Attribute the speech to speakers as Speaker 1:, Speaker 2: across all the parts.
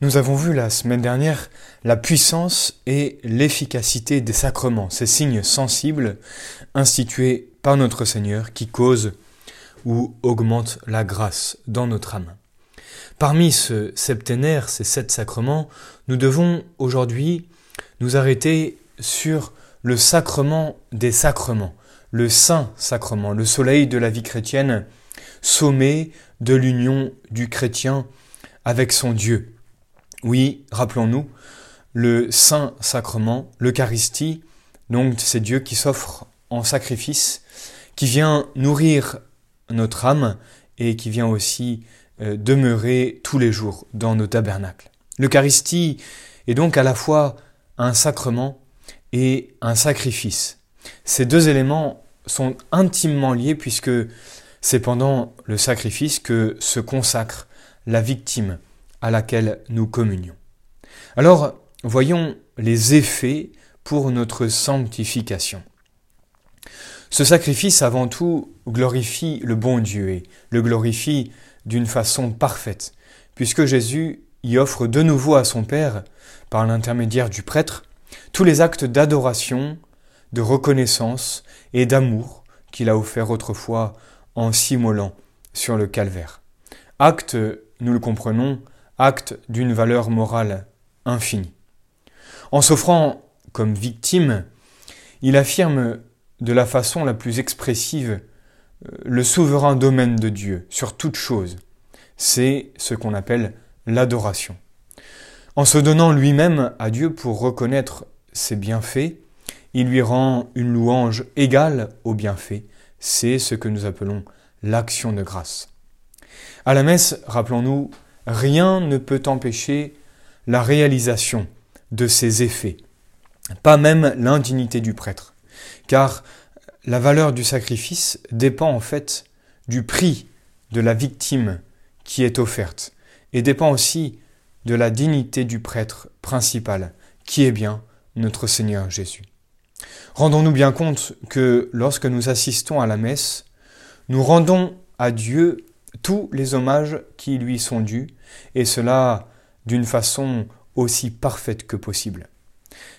Speaker 1: Nous avons vu la semaine dernière la puissance et l'efficacité des sacrements, ces signes sensibles institués par notre Seigneur qui causent ou augmentent la grâce dans notre âme. Parmi ce septénaire, ces sept sacrements, nous devons aujourd'hui nous arrêter sur le sacrement des sacrements, le saint sacrement, le soleil de la vie chrétienne, sommet de l'union du chrétien avec son Dieu. Oui, rappelons-nous, le saint sacrement, l'Eucharistie, donc c'est Dieu qui s'offre en sacrifice, qui vient nourrir notre âme et qui vient aussi euh, demeurer tous les jours dans nos tabernacles. L'Eucharistie est donc à la fois un sacrement et un sacrifice. Ces deux éléments sont intimement liés puisque c'est pendant le sacrifice que se consacre la victime à laquelle nous communions. Alors, voyons les effets pour notre sanctification. Ce sacrifice, avant tout, glorifie le bon Dieu et le glorifie d'une façon parfaite, puisque Jésus y offre de nouveau à son Père, par l'intermédiaire du prêtre, tous les actes d'adoration, de reconnaissance et d'amour qu'il a offert autrefois en s'immolant sur le calvaire. Acte, nous le comprenons, acte d'une valeur morale infinie. En s'offrant comme victime, il affirme de la façon la plus expressive euh, le souverain domaine de Dieu sur toute chose. C'est ce qu'on appelle l'adoration. En se donnant lui-même à Dieu pour reconnaître ses bienfaits, il lui rend une louange égale aux bienfaits. C'est ce que nous appelons l'action de grâce. À la messe, rappelons-nous, rien ne peut empêcher la réalisation de ces effets, pas même l'indignité du prêtre, car la valeur du sacrifice dépend en fait du prix de la victime qui est offerte, et dépend aussi de la dignité du prêtre principal, qui est bien notre Seigneur Jésus. Rendons-nous bien compte que lorsque nous assistons à la messe, nous rendons à Dieu tous les hommages qui lui sont dus, et cela d'une façon aussi parfaite que possible.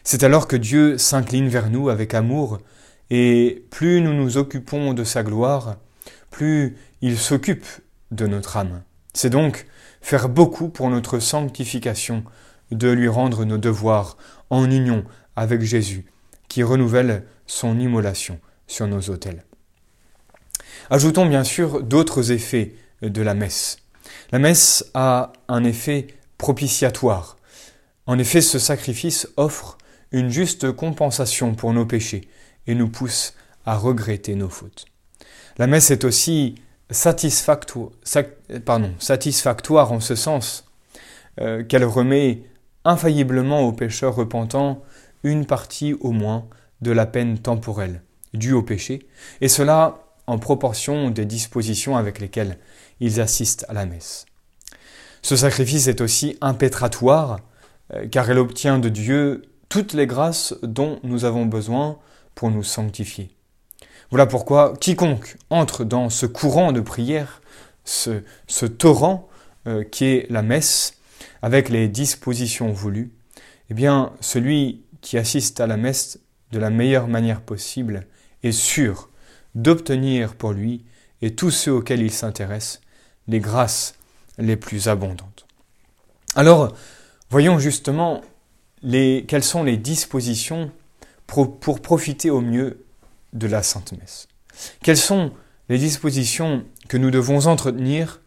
Speaker 1: C'est alors que Dieu s'incline vers nous avec amour, et plus nous nous occupons de sa gloire, plus il s'occupe de notre âme. C'est donc faire beaucoup pour notre sanctification, de lui rendre nos devoirs en union avec Jésus, qui renouvelle son immolation sur nos autels. Ajoutons bien sûr d'autres effets de la messe. La messe a un effet propitiatoire. En effet, ce sacrifice offre une juste compensation pour nos péchés et nous pousse à regretter nos fautes. La messe est aussi satisfactoire, satisfactoire en ce sens euh, qu'elle remet infailliblement aux pécheurs repentants une partie au moins de la peine temporelle due au péché, et cela en proportion des dispositions avec lesquelles ils assistent à la messe. Ce sacrifice est aussi impétratoire, euh, car elle obtient de Dieu toutes les grâces dont nous avons besoin pour nous sanctifier. Voilà pourquoi quiconque entre dans ce courant de prière, ce, ce torrent euh, qui est la messe, avec les dispositions voulues, eh bien, celui qui assiste à la messe de la meilleure manière possible est sûr d'obtenir pour lui et tous ceux auxquels il s'intéresse les grâces les plus abondantes. Alors, voyons justement les, quelles sont les dispositions pour, pour profiter au mieux de la Sainte Messe. Quelles sont les dispositions que nous devons entretenir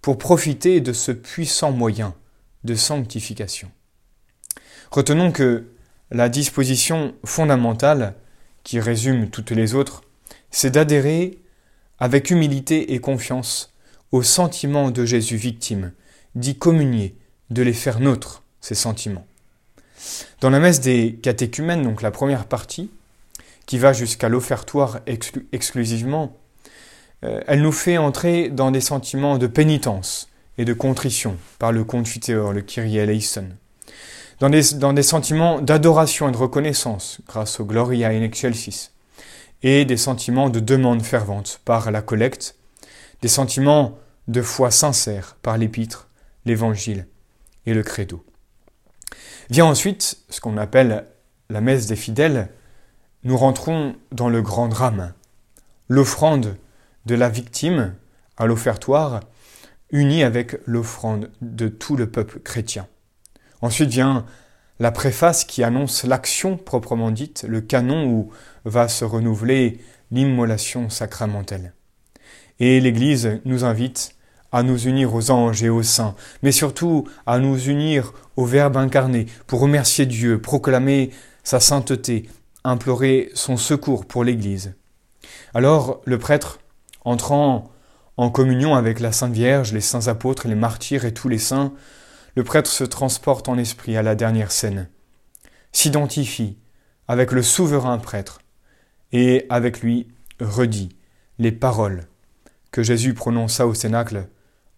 Speaker 1: pour profiter de ce puissant moyen de sanctification? Retenons que la disposition fondamentale, qui résume toutes les autres, c'est d'adhérer avec humilité et confiance aux sentiments de Jésus victime, d'y communier, de les faire nôtres, ces sentiments. Dans la messe des catéchumènes, donc la première partie, qui va jusqu'à l'offertoire exclusivement, euh, elle nous fait entrer dans des sentiments de pénitence et de contrition par le confiteur, le Kyrie eleison, dans des, dans des sentiments d'adoration et de reconnaissance grâce au Gloria in excelsis, et des sentiments de demande fervente par la collecte, des sentiments de foi sincère par l'épître, l'évangile et le credo. Vient ensuite ce qu'on appelle la messe des fidèles. Nous rentrons dans le grand drame, l'offrande de la victime à l'offertoire, unie avec l'offrande de tout le peuple chrétien. Ensuite vient la préface qui annonce l'action proprement dite, le canon où va se renouveler l'immolation sacramentelle. Et l'Église nous invite à nous unir aux anges et aux saints, mais surtout à nous unir au Verbe incarné pour remercier Dieu, proclamer sa sainteté, implorer son secours pour l'Église. Alors le prêtre, entrant en communion avec la Sainte Vierge, les saints apôtres, les martyrs et tous les saints, le prêtre se transporte en esprit à la dernière scène, s'identifie avec le souverain prêtre et avec lui redit les paroles que Jésus prononça au Cénacle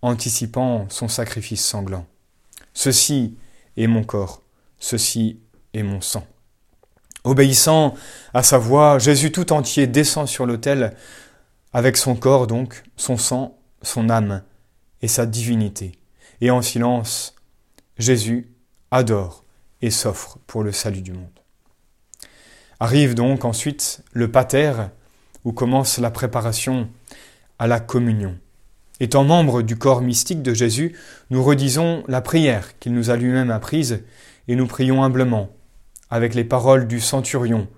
Speaker 1: anticipant son sacrifice sanglant. Ceci est mon corps, ceci est mon sang. Obéissant à sa voix, Jésus tout entier descend sur l'autel avec son corps donc, son sang, son âme et sa divinité. Et en silence, Jésus adore et s'offre pour le salut du monde. Arrive donc ensuite le pater, où commence la préparation à la communion. Étant membre du corps mystique de Jésus, nous redisons la prière qu'il nous a lui-même apprise et nous prions humblement, avec les paroles du centurion,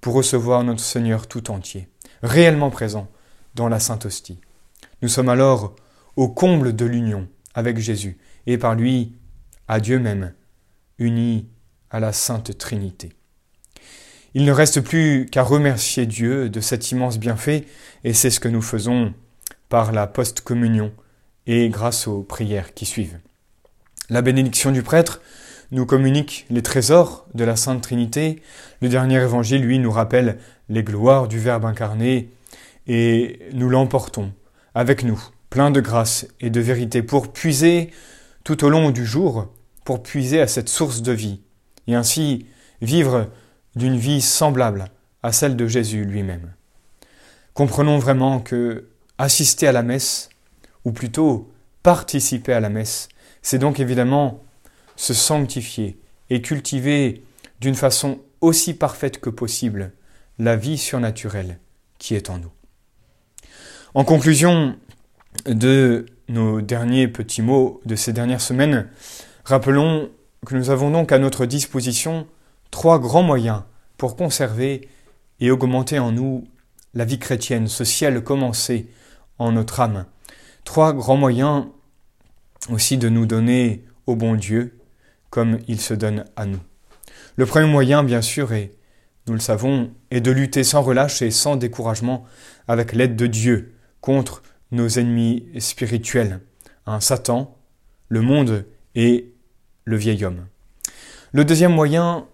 Speaker 1: pour recevoir notre Seigneur tout entier, réellement présent dans la Sainte Hostie. Nous sommes alors au comble de l'union avec Jésus et par lui à Dieu même, unis à la Sainte Trinité. Il ne reste plus qu'à remercier Dieu de cet immense bienfait et c'est ce que nous faisons par la post-communion et grâce aux prières qui suivent. La bénédiction du prêtre nous communique les trésors de la Sainte Trinité. Le dernier évangile, lui, nous rappelle les gloires du Verbe incarné et nous l'emportons avec nous, plein de grâce et de vérité, pour puiser tout au long du jour, pour puiser à cette source de vie, et ainsi vivre d'une vie semblable à celle de Jésus lui-même. Comprenons vraiment que assister à la messe, ou plutôt participer à la messe, c'est donc évidemment se sanctifier et cultiver d'une façon aussi parfaite que possible la vie surnaturelle qui est en nous. En conclusion de nos derniers petits mots de ces dernières semaines, rappelons que nous avons donc à notre disposition trois grands moyens pour conserver et augmenter en nous la vie chrétienne, ce ciel commencé en notre âme. Trois grands moyens aussi de nous donner au bon Dieu comme il se donne à nous. Le premier moyen, bien sûr, est, nous le savons, est de lutter sans relâche et sans découragement avec l'aide de Dieu contre nos ennemis spirituels, un Satan, le monde et le vieil homme. Le deuxième moyen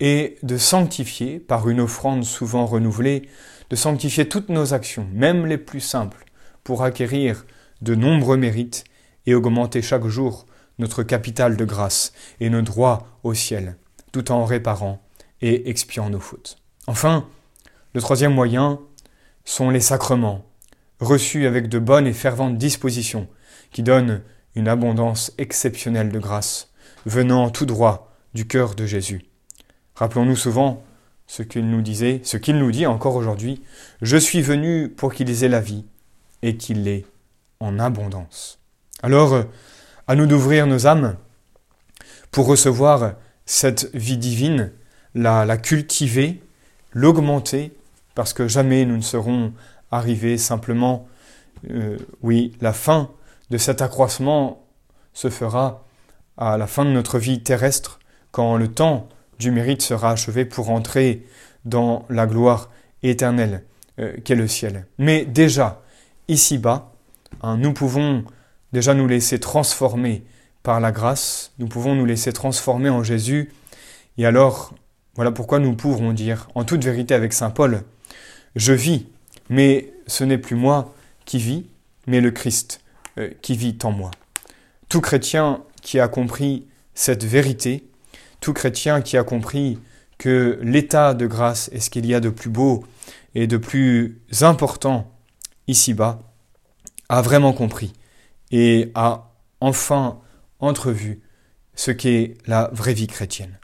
Speaker 1: est de sanctifier, par une offrande souvent renouvelée, de sanctifier toutes nos actions, même les plus simples, pour acquérir de nombreux mérites et augmenter chaque jour notre capital de grâce et nos droits au ciel, tout en réparant et expiant nos fautes. Enfin, le troisième moyen sont les sacrements, reçus avec de bonnes et ferventes dispositions, qui donnent une abondance exceptionnelle de grâce, venant tout droit du cœur de Jésus. Rappelons-nous souvent ce qu'il nous disait, ce qu'il nous dit encore aujourd'hui, Je suis venu pour qu'ils aient la vie, et qu'il l'est en abondance. Alors, à nous d'ouvrir nos âmes pour recevoir cette vie divine, la, la cultiver, l'augmenter, parce que jamais nous ne serons arrivés simplement, euh, oui, la fin de cet accroissement se fera à la fin de notre vie terrestre, quand le temps du mérite sera achevé pour entrer dans la gloire éternelle euh, qu'est le ciel. Mais déjà, ici-bas, hein, nous pouvons déjà nous laisser transformer par la grâce, nous pouvons nous laisser transformer en Jésus, et alors, voilà pourquoi nous pourrons dire, en toute vérité avec Saint Paul, je vis, mais ce n'est plus moi qui vis, mais le Christ euh, qui vit en moi. Tout chrétien qui a compris cette vérité, tout chrétien qui a compris que l'état de grâce est ce qu'il y a de plus beau et de plus important ici-bas, a vraiment compris et a enfin entrevu ce qu'est la vraie vie chrétienne.